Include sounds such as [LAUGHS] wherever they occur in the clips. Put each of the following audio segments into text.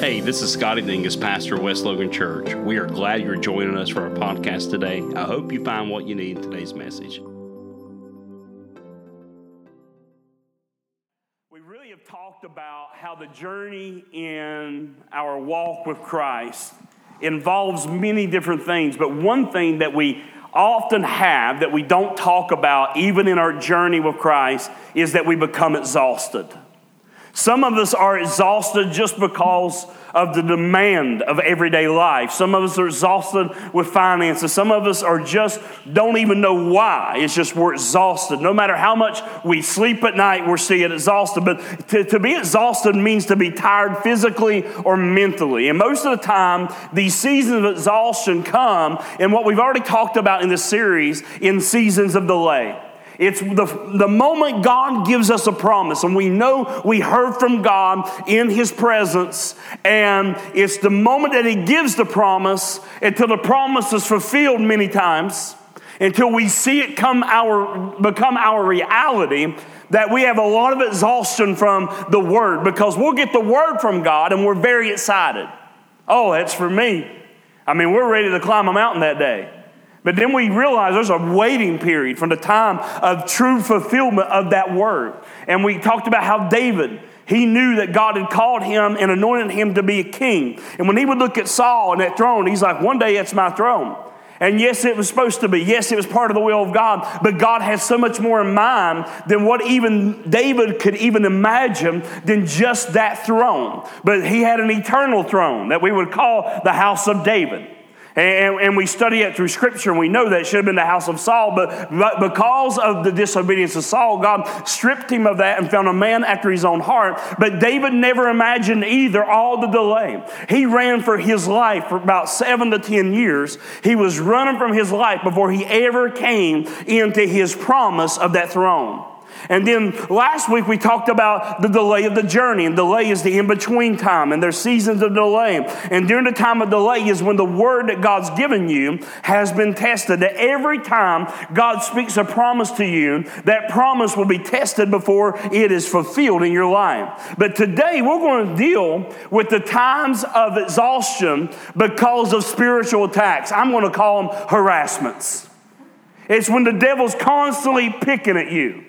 Hey, this is Scotty Dingus, pastor of West Logan Church. We are glad you're joining us for our podcast today. I hope you find what you need in today's message. We really have talked about how the journey in our walk with Christ involves many different things, but one thing that we often have that we don't talk about, even in our journey with Christ, is that we become exhausted. Some of us are exhausted just because of the demand of everyday life. Some of us are exhausted with finances. Some of us are just don't even know why. It's just we're exhausted. No matter how much we sleep at night, we're still exhausted. But to, to be exhausted means to be tired physically or mentally. And most of the time, these seasons of exhaustion come in what we've already talked about in this series in seasons of delay. It's the, the moment God gives us a promise, and we know we heard from God in His presence, and it's the moment that He gives the promise until the promise is fulfilled many times, until we see it come our, become our reality, that we have a lot of exhaustion from the Word because we'll get the Word from God and we're very excited. Oh, that's for me. I mean, we're ready to climb a mountain that day. But then we realize there's a waiting period from the time of true fulfillment of that word. And we talked about how David, he knew that God had called him and anointed him to be a king. And when he would look at Saul and that throne, he's like, one day it's my throne. And yes, it was supposed to be. Yes, it was part of the will of God. But God had so much more in mind than what even David could even imagine than just that throne. But he had an eternal throne that we would call the house of David. And, and, we study it through Scripture, and we know that it should have been the house of Saul, but, but because of the disobedience of Saul, God stripped him of that and found a man after his own heart. But David never imagined either all the delay. He ran for his life for about seven to ten years. He was running from his life before he ever came into his promise of that throne. And then last week we talked about the delay of the journey, and delay is the in between time, and there's seasons of delay. And during the time of delay is when the word that God's given you has been tested. That every time God speaks a promise to you, that promise will be tested before it is fulfilled in your life. But today we're going to deal with the times of exhaustion because of spiritual attacks. I'm going to call them harassments. It's when the devil's constantly picking at you.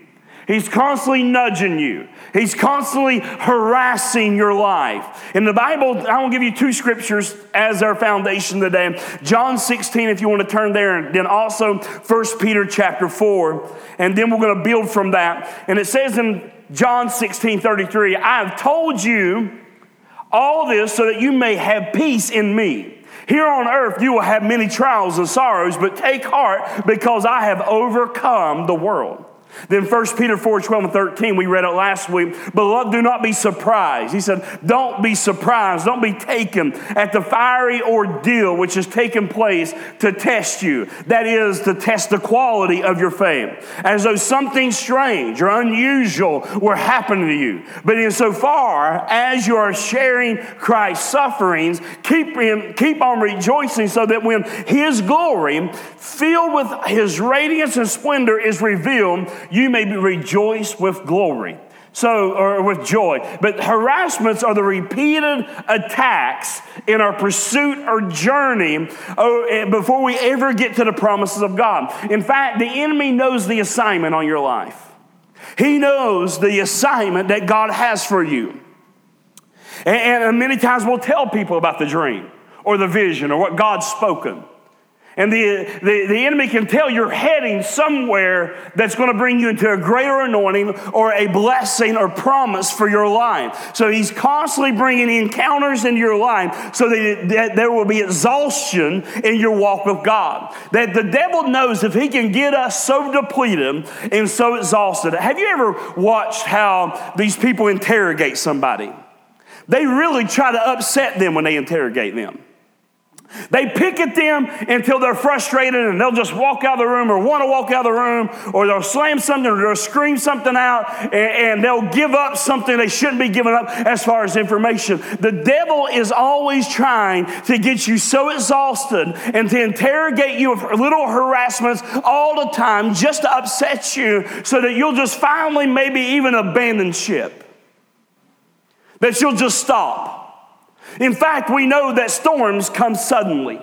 He's constantly nudging you. He's constantly harassing your life. In the Bible, I will give you two scriptures as our foundation today. John 16, if you want to turn there, and then also 1 Peter chapter 4. And then we're going to build from that. And it says in John 16, 33, I have told you all this so that you may have peace in me. Here on earth, you will have many trials and sorrows, but take heart because I have overcome the world. Then 1 Peter 4 12 and 13, we read it last week. Beloved, do not be surprised. He said, Don't be surprised. Don't be taken at the fiery ordeal which has taken place to test you. That is, to test the quality of your faith. As though something strange or unusual were happening to you. But insofar as you are sharing Christ's sufferings, keep, him, keep on rejoicing so that when his glory, filled with his radiance and splendor, is revealed, you may be rejoiced with glory. So, or with joy. But harassments are the repeated attacks in our pursuit or journey oh, eh, before we ever get to the promises of God. In fact, the enemy knows the assignment on your life, he knows the assignment that God has for you. And, and many times we'll tell people about the dream or the vision or what God's spoken. And the, the, the enemy can tell you're heading somewhere that's going to bring you into a greater anointing or a blessing or promise for your life. So he's constantly bringing encounters into your life so that, that there will be exhaustion in your walk with God. That the devil knows if he can get us so depleted and so exhausted. Have you ever watched how these people interrogate somebody? They really try to upset them when they interrogate them. They pick at them until they're frustrated and they'll just walk out of the room or want to walk out of the room or they'll slam something or they'll scream something out and, and, they'll give up something they shouldn't be giving up as far as information. The devil is always trying to get you so exhausted and to interrogate you with little harassments all the time just to upset you so that you'll just finally maybe even abandon ship. That you'll just stop. In fact, we know that storms come suddenly.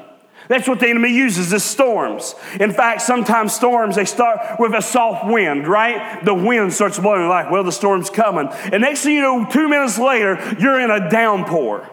That's what the enemy uses is storms. In fact, sometimes storms they start with a soft wind, right? The wind starts blowing like, well, the storm's coming. And next thing you know, two minutes later, you're in a downpour.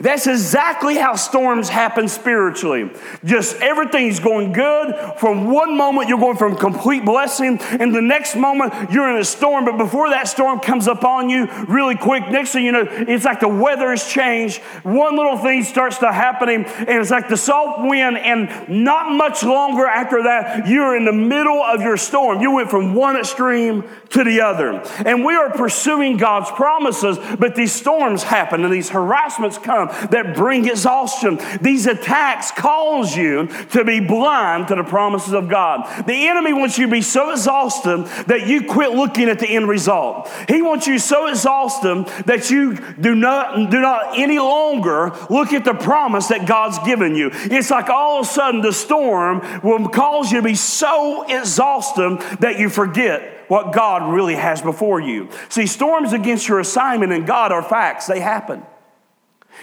That's exactly how storms happen spiritually. Just everything's going good. From one moment, you're going from complete blessing, and the next moment, you're in a storm. But before that storm comes upon you really quick, next thing you know, it's like the weather has changed. One little thing starts to happening, and it's like the soft wind, and not much longer after that, you're in the middle of your storm. You went from one extreme to the other. And we are pursuing God's promises, but these storms happen and these harassments come come that bring exhaustion. These attacks cause you to be blind to the promises of God. The enemy wants you to be so exhausted that you quit looking at the end result. He wants you so exhausted that you do not, do not any longer look at the promise that God's given you. It's like all of a sudden the storm will cause you to be so exhausted that you forget what God really has before you. See, storms against your assignment and God are facts, they happen.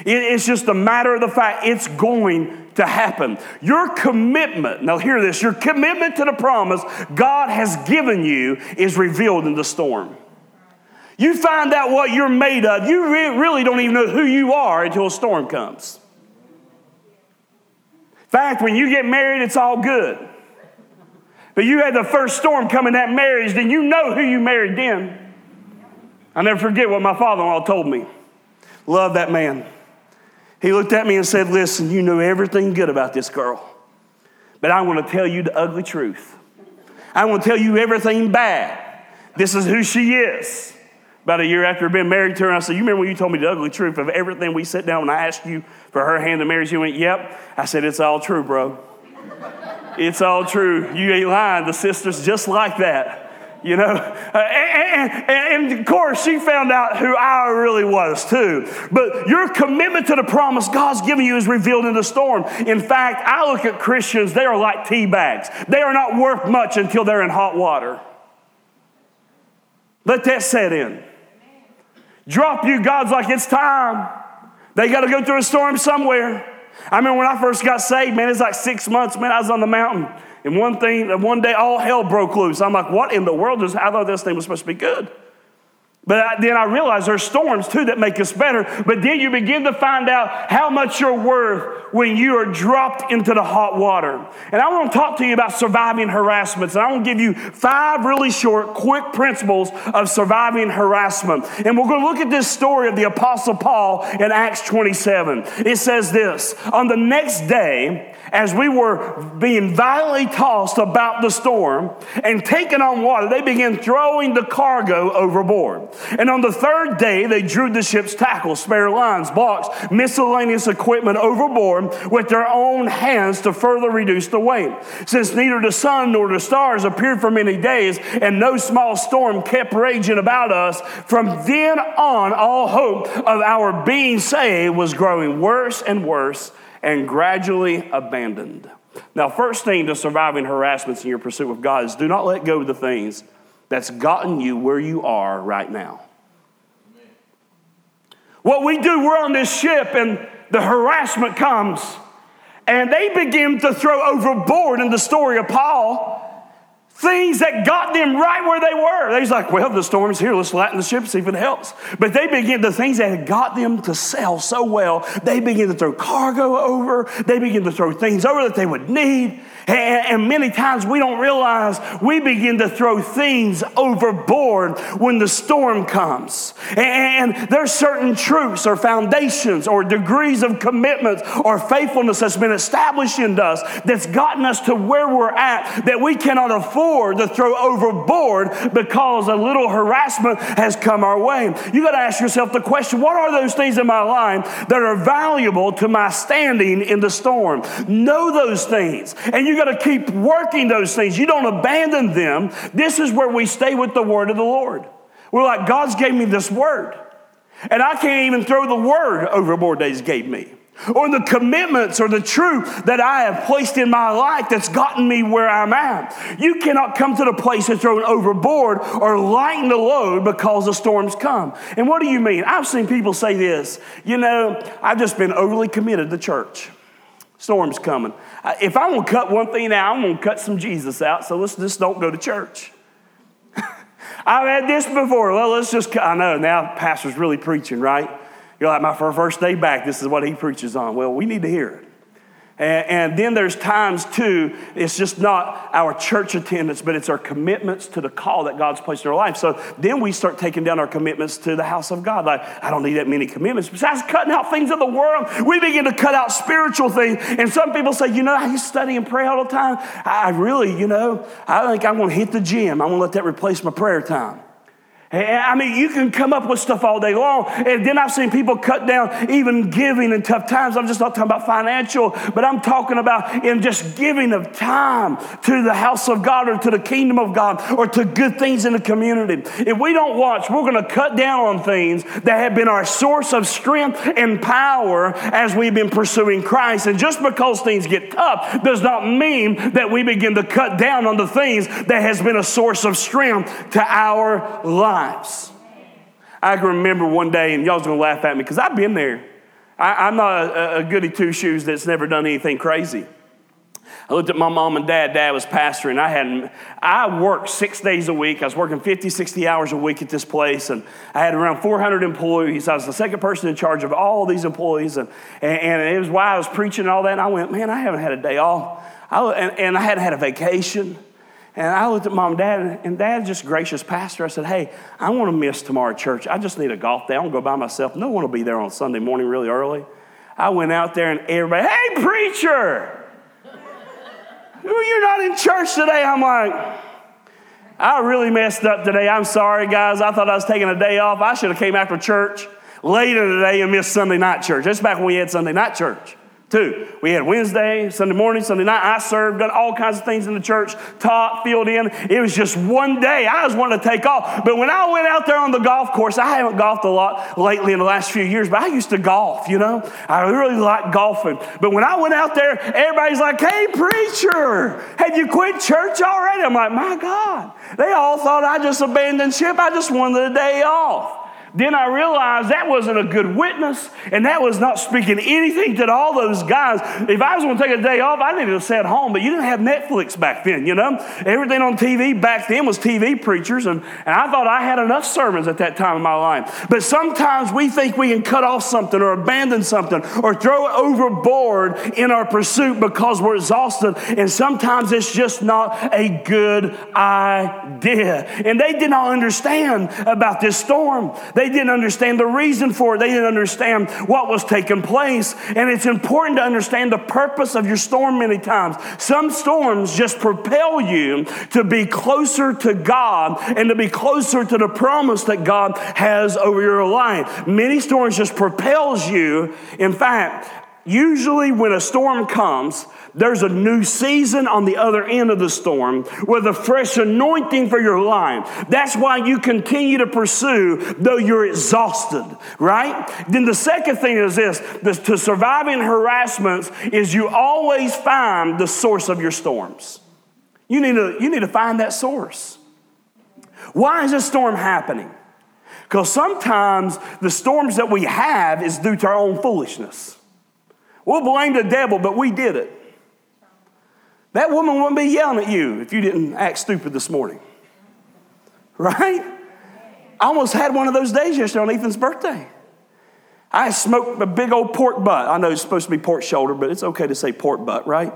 It's just a matter of the fact it's going to happen. Your commitment, now hear this, your commitment to the promise God has given you is revealed in the storm. You find out what you're made of, you really don't even know who you are until a storm comes. In fact, when you get married, it's all good. But you had the first storm come in that marriage, then you know who you married then. i never forget what my father in law told me. Love that man. He looked at me and said, Listen, you know everything good about this girl, but I want to tell you the ugly truth. I want to tell you everything bad. This is who she is. About a year after I'd been married to her, I said, You remember when you told me the ugly truth of everything we sat down and I asked you for her hand in marriage? You went, Yep. I said, It's all true, bro. it's all true. You ain't lying. The sister's just like that you know? Uh, and, and, and, of course, she found out who I really was too. But your commitment to the promise God's given you is revealed in the storm. In fact, I look at Christians, they are like tea bags. They are not worth much until they're in hot water. Let that set in. Drop you, God's like, it's time. They got to go through a storm somewhere. I mean, when I first got saved, man, it's like six months, man, I was on the mountain. And one thing, one day all hell broke loose. I'm like, what in the world is, I thought this thing was supposed to be good. But I, then I realized there's storms too that make us better. But then you begin to find out how much you're worth when you are dropped into the hot water. And I want to talk to you about surviving harassments. And I want to give you five really short, quick principles of surviving harassment. And we're going to look at this story of the Apostle Paul in Acts 27. It says this On the next day, as we were being violently tossed about the storm and taken on water, they began throwing the cargo overboard. And on the third day, they drew the ship's tackle, spare lines, blocks, miscellaneous equipment overboard with their own hands to further reduce the weight. Since neither the sun nor the stars appeared for many days, and no small storm kept raging about us, from then on, all hope of our being saved was growing worse and worse and gradually abandoned. Now, first thing to surviving harassments in your pursuit of God is do not let go of the things that's gotten you where you are right now. What we do, we're on this ship and the harassment comes, and they begin to throw overboard in the story of Paul things that got them right where they were. They was like, well, the storm's here. Let's lighten the ship, see if it helps. But they begin, the things that had got them to sail so well, they begin to throw cargo over. They begin to throw things over that they would need. And, many times we don't realize we begin to throw things overboard when the storm comes. And, there's certain truths or foundations or degrees of commitment or faithfulness that's been established in us that's gotten us to where we're at that we cannot afford to throw overboard because a little harassment has come our way. You got to ask yourself the question what are those things in my life that are valuable to my standing in the storm? Know those things. And you got to keep working those things. You don't abandon them. This is where we stay with the word of the Lord. We're like, God's gave me this word. And I can't even throw the word overboard that He's gave me. or the commitments or the truth that I have placed in my life that's gotten me where I'm at. You cannot come to the place and throw overboard or lighten the load because the storms come. And what do you mean? I've seen people say this, you know, I've just been overly committed to church. Storm's coming. If I'm gonna cut one thing out, I'm gonna cut some Jesus out, so let's just don't go to church. [LAUGHS] I've had this before. Well, let's just, I know now pastor's really preaching, right? You're like, my first day back, this is what he preaches on. Well, we need to hear it. And, and, then there's times too, it's just not our church attendance, but it's our commitments to the call that God's placed in our life. So then we start taking down our commitments to the house of God. Like, I don't need that many commitments. Besides cutting out things of the world, we begin to cut out spiritual things. And some people say, you know, I study and pray all the time. I really, you know, I think I'm going to hit the gym. I'm going to let that replace my prayer time. Eh, eh, I mean, you can come up with stuff all day long. And then I've seen people cut down even giving in tough times. I'm just not talking about financial, but I'm talking about in just giving of time to the house of God or to the kingdom of God or to good things in the community. If we don't watch, we're going to cut down on things that have been our source of strength and power as we've been pursuing Christ. And just because things get tough does not mean that we begin to cut down on the things that has been a source of strength to our life lives. I can remember one day, and y'all's gonna laugh at me because I've been there. I, am not a, a goody two shoes that's never done anything crazy. I looked at my mom and dad. Dad was pastor, and I had I worked six days a week. I was working 50, 60 hours a week at this place, and I had around 400 employees. I was the second person in charge of all these employees, and, and, and it was why I was preaching and all that. And I went, man, I haven't had a day off, I, and, and I hadn't had a vacation. And I looked at mom and dad, and dad, just gracious pastor. I said, Hey, I want to miss tomorrow church. I just need a golf day. I to go by myself. No one will be there on Sunday morning really early. I went out there, and everybody, Hey, preacher! You're not in church today. I'm like, I really messed up today. I'm sorry, guys. I thought I was taking a day off. I should have came after church later today and missed Sunday night church. That's back when we had Sunday night church. Two, we had Wednesday, Sunday morning, Sunday night. I served, done all kinds of things in the church, taught, filled in. It was just one day. I was wanting to take off. But when I went out there on the golf course, I haven't golfed a lot lately in the last few years, but I used to golf, you know. I really like golfing. But when I went out there, everybody's like, hey, preacher, have you quit church already? I'm like, my God. They all thought I just abandoned ship. I just wanted a day off. Then I realized that wasn't a good witness, and that was not speaking anything to all those guys. If I was going to take a day off, I needed to stay at home, but you didn't have Netflix back then, you know? Everything on TV back then was TV preachers, and, and I thought I had enough sermons at that time in my life. But sometimes we think we can cut off something or abandon something or throw it overboard in our pursuit because we're exhausted, and sometimes it's just not a good idea. And they did not understand about this storm. They didn't understand the reason for it. They didn't understand what was taking place. And it's important to understand the purpose of your storm many times. Some storms just propel you to be closer to God and to be closer to the promise that God has over your life. Many storms just propels you. In fact, usually when a storm comes, there's a new season on the other end of the storm with a fresh anointing for your life. That's why you continue to pursue though you're exhausted, right? Then the second thing is this, to surviving harassments is you always find the source of your storms. You need to, you need to find that source. Why is this storm happening? Because sometimes the storms that we have is due to our own foolishness. We'll blame the devil, but we did it. That woman wouldn't be yelling at you if you didn't act stupid this morning. Right? I almost had one of those days yesterday on Ethan's birthday. I smoked a big old pork butt. I know it's supposed to be pork shoulder, but it's okay to say pork butt, right?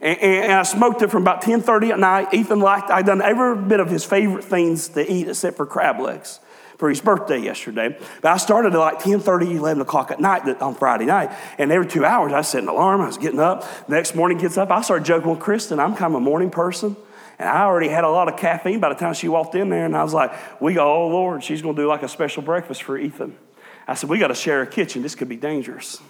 And, and, I smoked it from about 10:30 at night. Ethan liked. I'd done every bit of his favorite things to eat except for crab legs for his birthday yesterday. But I started at like 10 30, 11 o'clock at night on Friday night. And every two hours, I set an alarm. I was getting up. next morning gets up. I started joking with Kristen. I'm kind of a morning person. And I already had a lot of caffeine by the time she walked in there. And I was like, we go, oh, Lord, she's going to do like a special breakfast for Ethan. I said, we got to share a kitchen. This could be dangerous.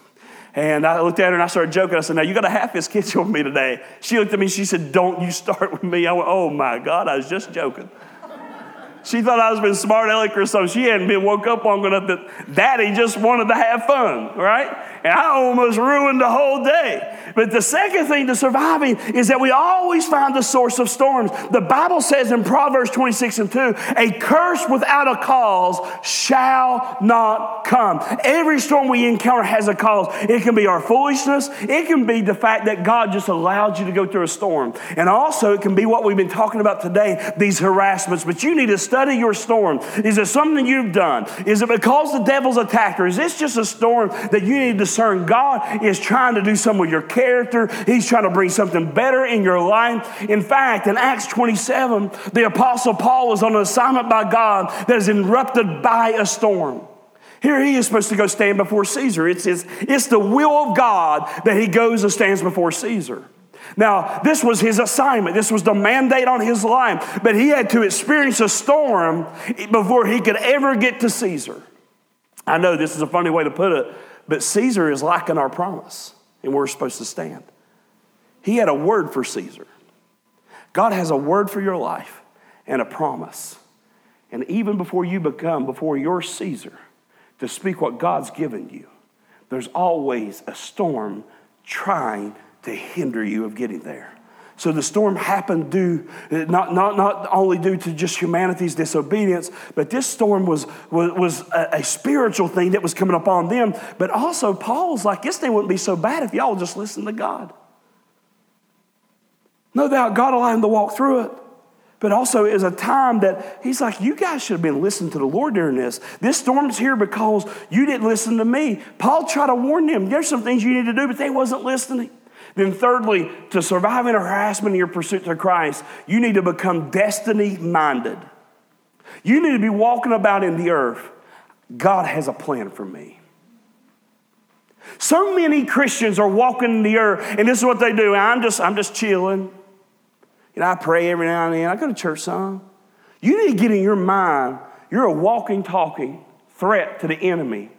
And I looked at her and I started joking. I said, Now you got to half this kitchen with me today. She looked at me she said, Don't you start with me. I went, Oh my God, I was just joking. She thought I was being smart aleck or something. She hadn't been woke up long enough that daddy just wanted to have fun, right? And I almost ruined the whole day. But the second thing to surviving is that we always find the source of storms. The Bible says in Proverbs 26 and 2, a curse without a cause shall not come. Every storm we encounter has a cause. It can be our foolishness, it can be the fact that God just allowed you to go through a storm. And also, it can be what we've been talking about today these harassments. But you need to study your storm. Is it something you've done? Is it because the devil's attacked? Or is this just a storm that you need to discern? God is trying to do something with your character, He's trying to bring something better in your life. In fact, in Acts 27, the Apostle Paul was on an assignment by God that is interrupted by a storm. Here he is supposed to go stand before Caesar. It's, it's, it's the will of God that he goes and stands before Caesar. Now, this was his assignment. This was the mandate on his life. But he had to experience a storm before he could ever get to Caesar. I know this is a funny way to put it, but Caesar is lacking our promise, and we're supposed to stand. He had a word for Caesar. God has a word for your life and a promise. And even before you become, before you're Caesar, to speak what God's given you, there's always a storm trying to hinder you of getting there. So the storm happened due, uh, not, not, not only due to just humanity's disobedience, but this storm was, was, was a, a, spiritual thing that was coming upon them. But also, Paul's like, this thing wouldn't be so bad if y'all just listened to God. No doubt God allowed him to walk through it. But also, is a time that he's like, you guys should have been listening to the Lord during this. This storm's here because you didn't listen to me. Paul tried to warn them, there's some things you need to do, but they wasn't listening. Then, thirdly, to survive in harassment in your pursuit to Christ, you need to become destiny minded. You need to be walking about in the earth. God has a plan for me. So many Christians are walking in the earth, and this is what they do. I'm just, I'm just chilling. You know, I pray every now and then. I go to church some. You need to get in your mind, you're a walking, talking threat to the enemy,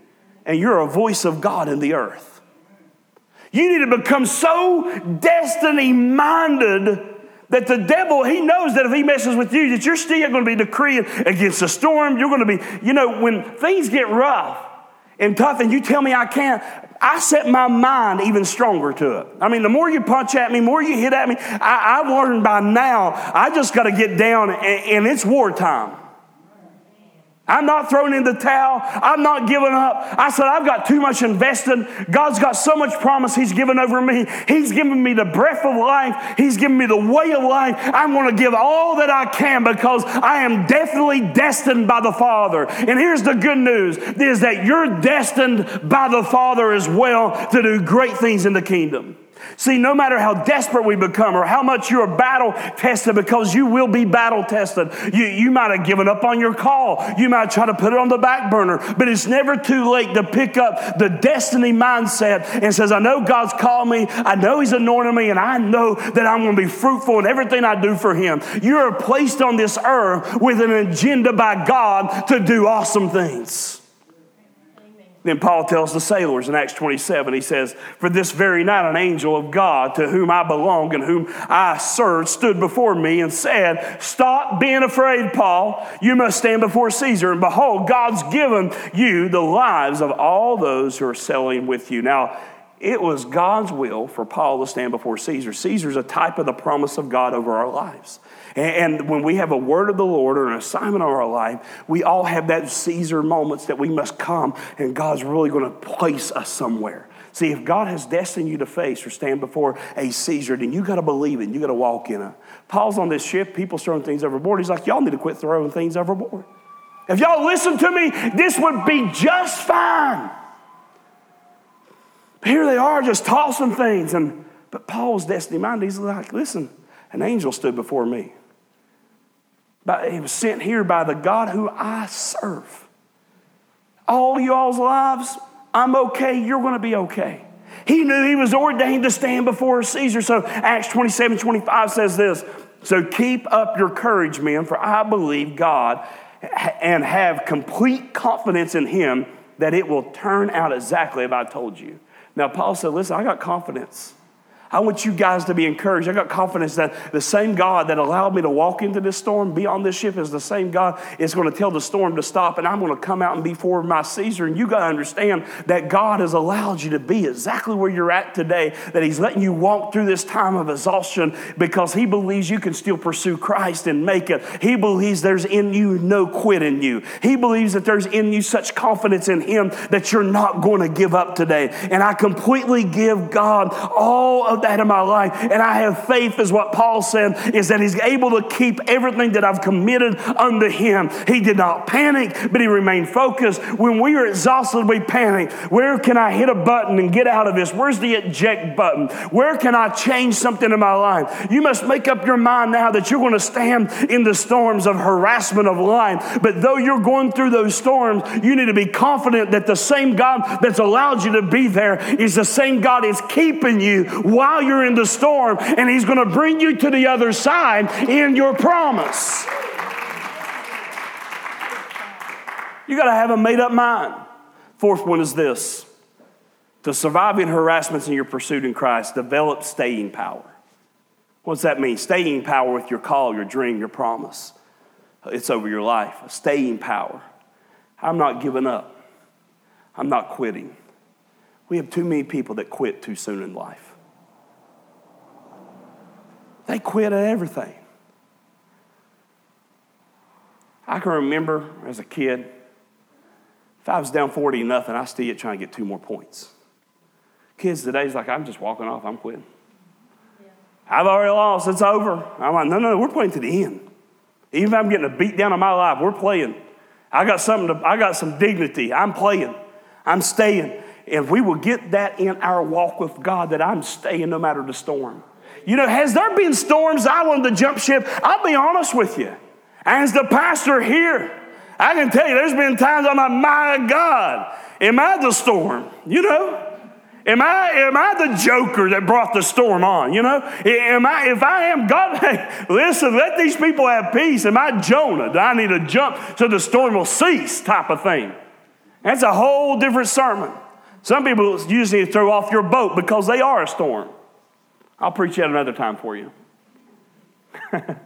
and you're a voice of God in the earth. You need to become so destiny minded that the devil, he knows that if he messes with you, that you're still going to be decreeing against the storm. You're going to be, you know, when things get rough and tough and you tell me I can't, I set my mind even stronger to it. I mean, the more you punch at me, the more you hit at me, I, have learned by now, I just got to get down and, and it's wartime. I'm not throwing in the towel. I'm not giving up. I said, I've got too much invested. God's got so much promise He's given over me. He's given me the breath of life. He's given me the way of life. I'm going to give all that I can because I am definitely destined by the Father. And here's the good news is that you're destined by the Father as well to do great things in the kingdom. See, no matter how desperate we become or how much you're battle tested, because you will be battle tested, you, you might have given up on your call. You might try to put it on the back burner, but it's never too late to pick up the destiny mindset and says, I know God's called me, I know He's anointed me, and I know that I'm going to be fruitful in everything I do for Him. You're placed on this earth with an agenda by God to do awesome things. Then Paul tells the sailors in Acts 27, he says, For this very night, an angel of God to whom I belong and whom I serve stood before me and said, Stop being afraid, Paul. You must stand before Caesar. And behold, God's given you the lives of all those who are sailing with you. Now, it was God's will for Paul to stand before Caesar. Caesar's a type of the promise of God over our lives. And when we have a word of the Lord or an assignment of our life, we all have that Caesar moments that we must come and God's really going to place us somewhere. See, if God has destined you to face or stand before a Caesar, then you got to believe it. You got to walk in it. Paul's on this ship. People throwing things overboard. He's like, y'all need to quit throwing things overboard. If y'all listen to me, this would be just fine. But Here they are just tossing things. And but Paul's destiny minded. He's like, listen, an angel stood before me. But he was sent here by the God who I serve. All y'all's lives, I'm okay, you're going to be okay. He knew he was ordained to stand before Caesar. So Acts 27 25 says this So keep up your courage, men, for I believe God and have complete confidence in him that it will turn out exactly as I told you. Now, Paul said, Listen, I got confidence. I want you guys to be encouraged. I got confidence that the same God that allowed me to walk into this storm, be on this ship, is the same God is going to tell the storm to stop, and I'm going to come out and be for my Caesar. And you got to understand that God has allowed you to be exactly where you're at today, that He's letting you walk through this time of exhaustion because He believes you can still pursue Christ and make it. He believes there's in you no quit in you. He believes that there's in you such confidence in Him that you're not going to give up today. And I completely give God all of that in my life. And I have faith, is what Paul said, is that he's able to keep everything that I've committed unto him. He did not panic, but he remained focused. When we are exhausted, we panic. Where can I hit a button and get out of this? Where's the eject button? Where can I change something in my life? You must make up your mind now that you're going to stand in the storms of harassment of life. But though you're going through those storms, you need to be confident that the same God that's allowed you to be there is the same God is keeping you while you're in the storm, and He's going to bring you to the other side in your promise. You got to have a made up mind. Fourth one is this to survive in harassments in your pursuit in Christ, develop staying power. What does that mean? Staying power with your call, your dream, your promise. It's over your life. Staying power. I'm not giving up. I'm not quitting. We have too many people that quit too soon in life. They quit at everything. I can remember as a kid, if I was down 40 and nothing, I still trying to get two more points. Kids today's like, I'm just walking off, I'm quitting. Yeah. I've already lost, it's over. I'm like, no, no, no, we're playing to the end. Even if I'm getting a beat down on my life, we're playing. I got something to, I got some dignity. I'm playing. I'm staying. If we will get that in our walk with God, that I'm staying no matter the storm. You know, has there been storms I wanted to jump ship? I'll be honest with you. As the pastor here, I can tell you there's been times I'm like, my God, am I the storm? You know? Am I, am I the joker that brought the storm on? You know? Am I, if I am God, [LAUGHS] hey, listen, let these people have peace. Am I Jonah? Do I need to jump so the storm will cease type of thing? That's a whole different sermon. Some people usually throw off your boat because they are a storm. I'll preach that another time for you. [LAUGHS] but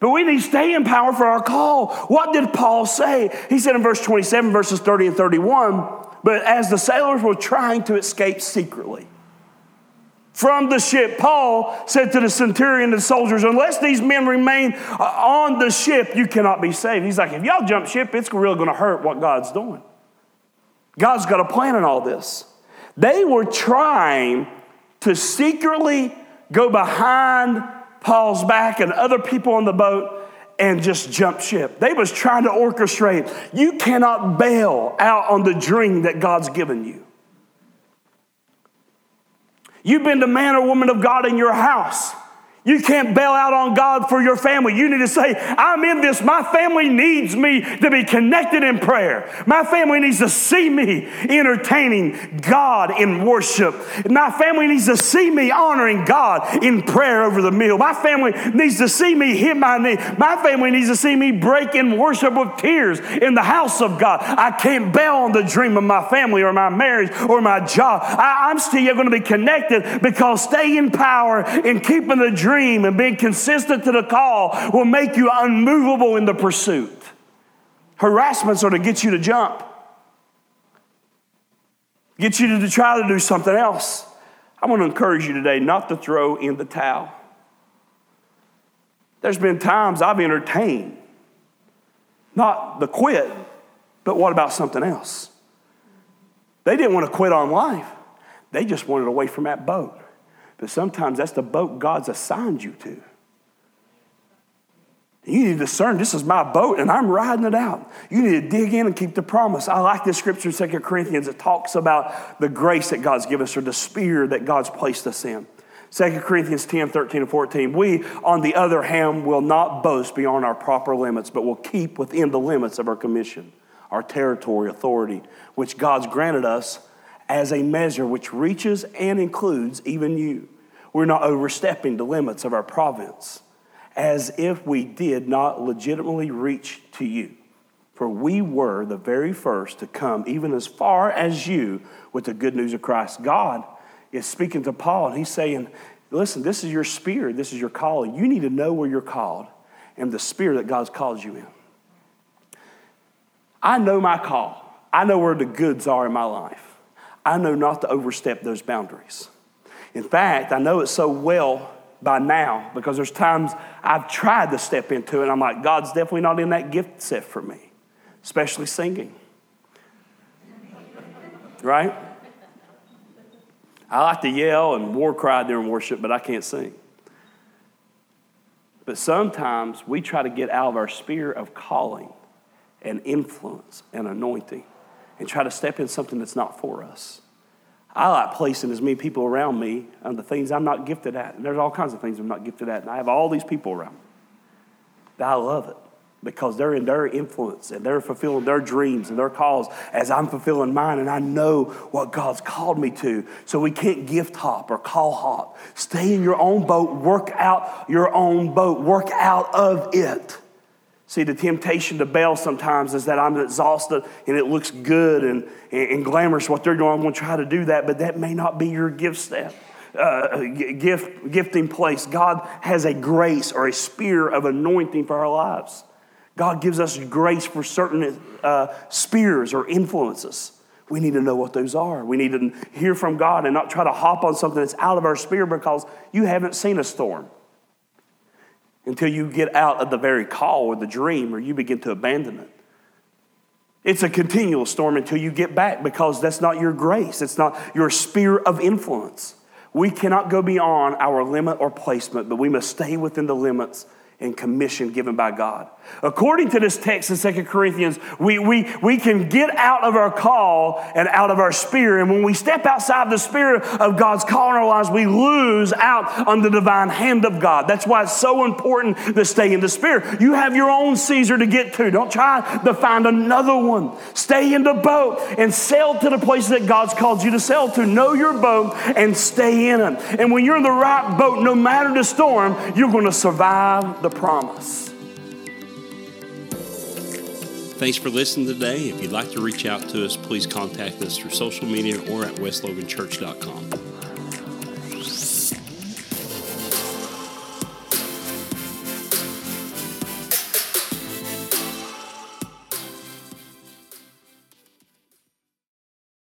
we need staying power for our call. What did Paul say? He said in verse 27, verses 30 and 31, but as the sailors were trying to escape secretly from the ship, Paul said to the centurion and the soldiers, Unless these men remain uh, on the ship, you cannot be saved. He's like, If y'all jump ship, it's really going to hurt what God's doing. God's got a plan in all this. They were trying to secretly go behind Paul's back and other people on the boat and just jump ship. They was trying to orchestrate. You cannot bail out on the dream that God's given you. You've been the man or woman of God in your house. You can't bail out on God for your family. You need to say, I'm in this. My family needs me to be connected in prayer. My family needs to see me entertaining God in worship. My family needs to see me honoring God in prayer over the meal. My family needs to see me hit my knee. My family needs to see me break in worship with tears in the house of God. I can't bail on the dream of my family or my marriage or my job. I, am still going to be connected because staying in power and keeping the dream dream and being consistent to the call will make you unmovable in the pursuit. Harassments are to get you to jump, get you to try to do something else. I want to encourage you today not to throw in the towel. There's been times I've entertained, not the quit, but what about something else? They didn't want to quit on life, they just wanted away from that boat. But sometimes that's the boat God's assigned you to. You need to discern this is my boat and I'm riding it out. You need to dig in and keep the promise. I like this scripture in 2 Corinthians. It talks about the grace that God's given us or the sphere that God's placed us in. 2 Corinthians 10, 13, and 14. We, on the other hand, will not boast beyond our proper limits, but will keep within the limits of our commission, our territory, authority, which God's granted us as a measure which reaches and includes even you. We're not overstepping the limits of our province as if we did not legitimately reach to you. For we were the very first to come, even as far as you, with the good news of Christ. God is speaking to Paul, and he's saying, Listen, this is your spirit, this is your calling. You need to know where you're called and the spirit that God's called you in. I know my call. I know where the goods are in my life. I know not to overstep those boundaries. In fact, I know it so well by now because there's times I've tried to step into it and I'm like, God's definitely not in that gift set for me, especially singing. Right? I like to yell and war cry during worship, but I can't sing. But sometimes we try to get out of our sphere of calling and influence and anointing and try to step in something that's not for us. I like placing as many people around me on the things I'm not gifted at. And there's all kinds of things I'm not gifted at. And I have all these people around me. I love it because they're in their influence and they're fulfilling their dreams and their calls as I'm fulfilling mine. And I know what God's called me to. So we can't gift hop or call hop. Stay in your own boat, work out your own boat, work out of it. See, the temptation to bail sometimes is that I'm exhausted and it looks good and, and glamorous what they're doing. I'm going to try to do that, but that may not be your gift step. Uh, gift, gifting place. God has a grace or a sphere of anointing for our lives. God gives us grace for certain uh, spheres or influences. We need to know what those are. We need to hear from God and not try to hop on something that's out of our sphere because you haven't seen a storm until you get out of the very call or the dream or you begin to abandon it. It's a continual storm until you get back because that's not your grace. It's not your sphere of influence. We cannot go beyond our limit or placement, but we must stay within the limits and commission given by God. According to this text in Second Corinthians, we, we, we can get out of our call and out of our spirit. And when we step outside the spirit of God's call in our lives, we lose out on the divine hand of God. That's why it's so important to stay in the spirit. You have your own Caesar to get to. Don't try to find another one. Stay in the boat and sail to the places that God's called you to sail to. Know your boat and stay in it. And when you're in the right boat, no matter the storm, you're going to survive the promise. Thanks for listening today. If you'd like to reach out to us, please contact us through social media or at westloganchurch.com.